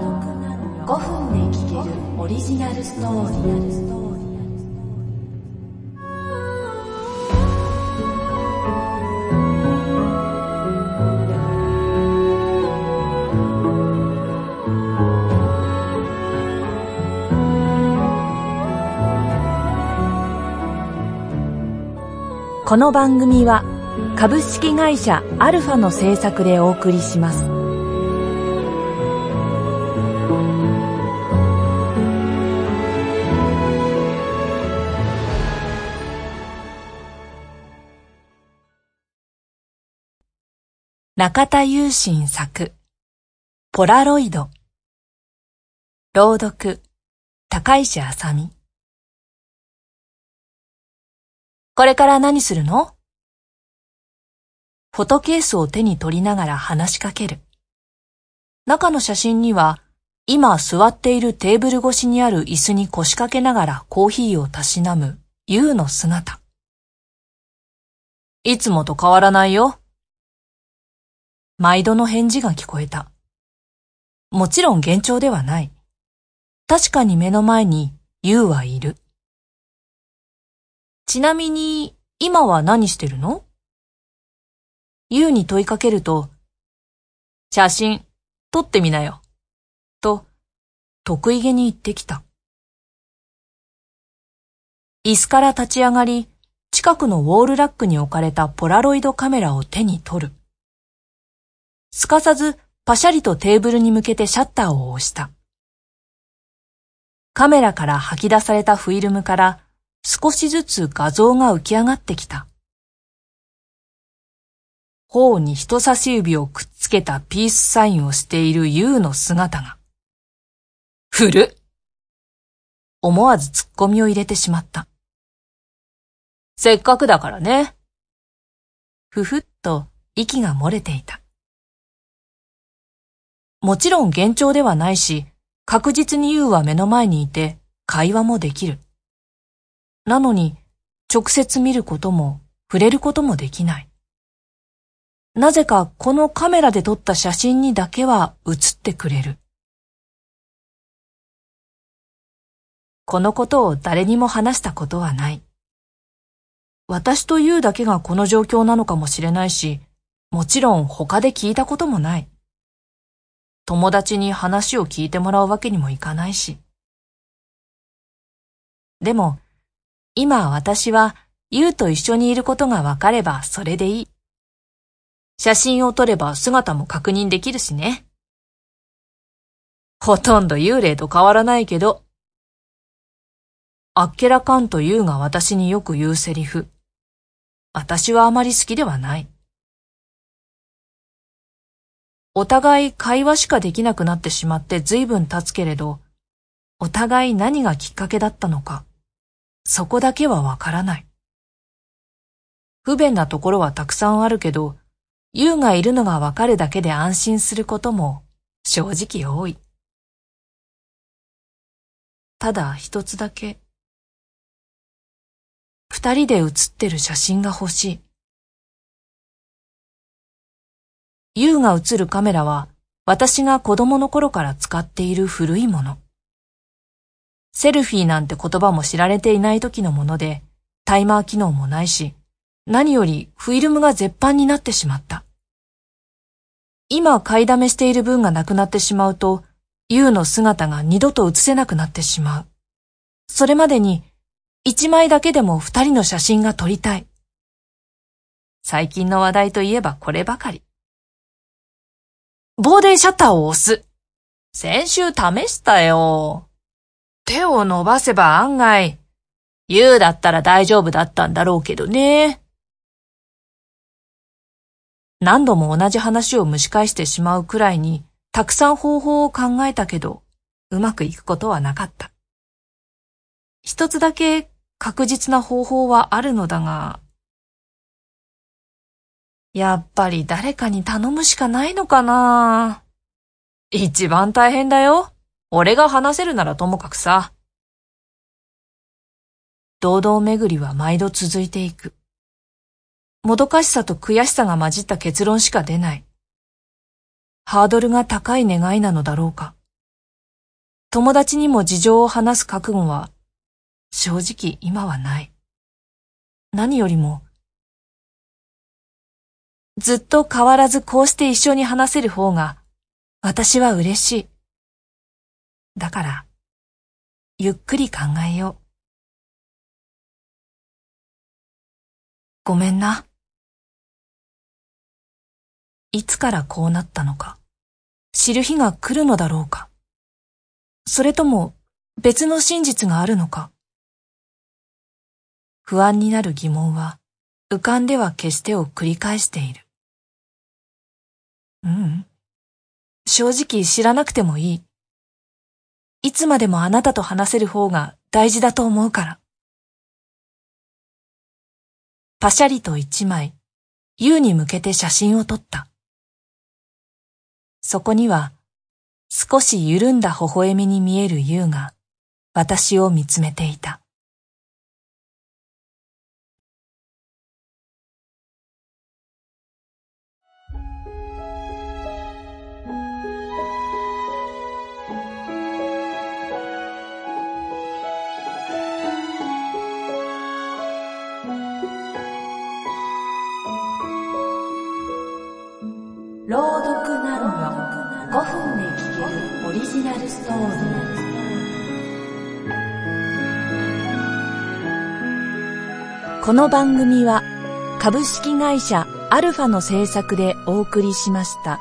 5分で聴けるオリジナルストーリーこの番組は株式会社アルファの制作でお送りします。中田雄心作ポラロイド。朗読高石あさみこれから何するの？フォトケースを手に取りながら話しかける。中の写真には、今座っているテーブル越しにある椅子に腰掛けながらコーヒーをたしなむ、ユウの姿。いつもと変わらないよ。毎度の返事が聞こえた。もちろん幻聴ではない。確かに目の前にユウはいる。ちなみに、今は何してるの？ユウに問いかけると、写真、撮ってみなよ。得意げに言ってきた。椅子から立ち上がり、近くのウォールラックに置かれたポラロイドカメラを手に取る。すかさずパシャリとテーブルに向けてシャッターを押した。カメラから吐き出されたフィルムから少しずつ画像が浮き上がってきた。頬に人差し指をくっつけたピースサインをしているユウの姿が。古思わず突っ込みを入れてしまった。せっかくだからね。ふふっと息が漏れていた。もちろん幻聴ではないし、確実にユウは目の前にいて会話もできる。なのに、直接見ることも触れることもできない。なぜかこのカメラで撮った写真にだけは写ってくれる。このことを誰にも話したことはない。私というだけがこの状況なのかもしれないし、もちろん他で聞いたこともない。友達に話を聞いてもらうわけにもいかないし。でも、今私は、ユウと一緒にいることがわかればそれでいい。写真を撮れば姿も確認できるしね。ほとんど幽霊と変わらないけど。あっけらかんとユウが私によく言うセリフ。私はあまり好きではない。お互い会話しかできなくなってしまって随分経つけれど、お互い何がきっかけだったのか。そこだけはわからない。不便なところはたくさんあるけど、優がいるのがわかるだけで安心することも正直多い。ただ一つだけ、二人で写ってる写真が欲しい。優が写るカメラは私が子供の頃から使っている古いもの。セルフィーなんて言葉も知られていない時のもので、タイマー機能もないし、何よりフィルムが絶版になってしまった。今買いだめしている分がなくなってしまうと、ユウの姿が二度と映せなくなってしまう。それまでに、一枚だけでも二人の写真が撮りたい。最近の話題といえばこればかり。棒でシャッターを押す。先週試したよ。手を伸ばせば案外、言うだったら大丈夫だったんだろうけどね。何度も同じ話を蒸し返してしまうくらいに、たくさん方法を考えたけど、うまくいくことはなかった。一つだけ確実な方法はあるのだが、やっぱり誰かに頼むしかないのかな一番大変だよ。俺が話せるならともかくさ。堂々巡りは毎度続いていく。もどかしさと悔しさが混じった結論しか出ない。ハードルが高い願いなのだろうか。友達にも事情を話す覚悟は正直今はない。何よりも、ずっと変わらずこうして一緒に話せる方が私は嬉しい。だから、ゆっくり考えよう。ごめんな。いつからこうなったのか、知る日が来るのだろうか。それとも別の真実があるのか。不安になる疑問は浮かんでは決してを繰り返している。うん。正直知らなくてもいい。いつまでもあなたと話せる方が大事だと思うから。パシャリと一枚、優に向けて写真を撮った。そこには、少し緩んだ微笑みに見える優が、私を見つめていた。朗読なのよ5分で聞けるオリジナルストーリーこの番組は株式会社アルファの制作でお送りしました。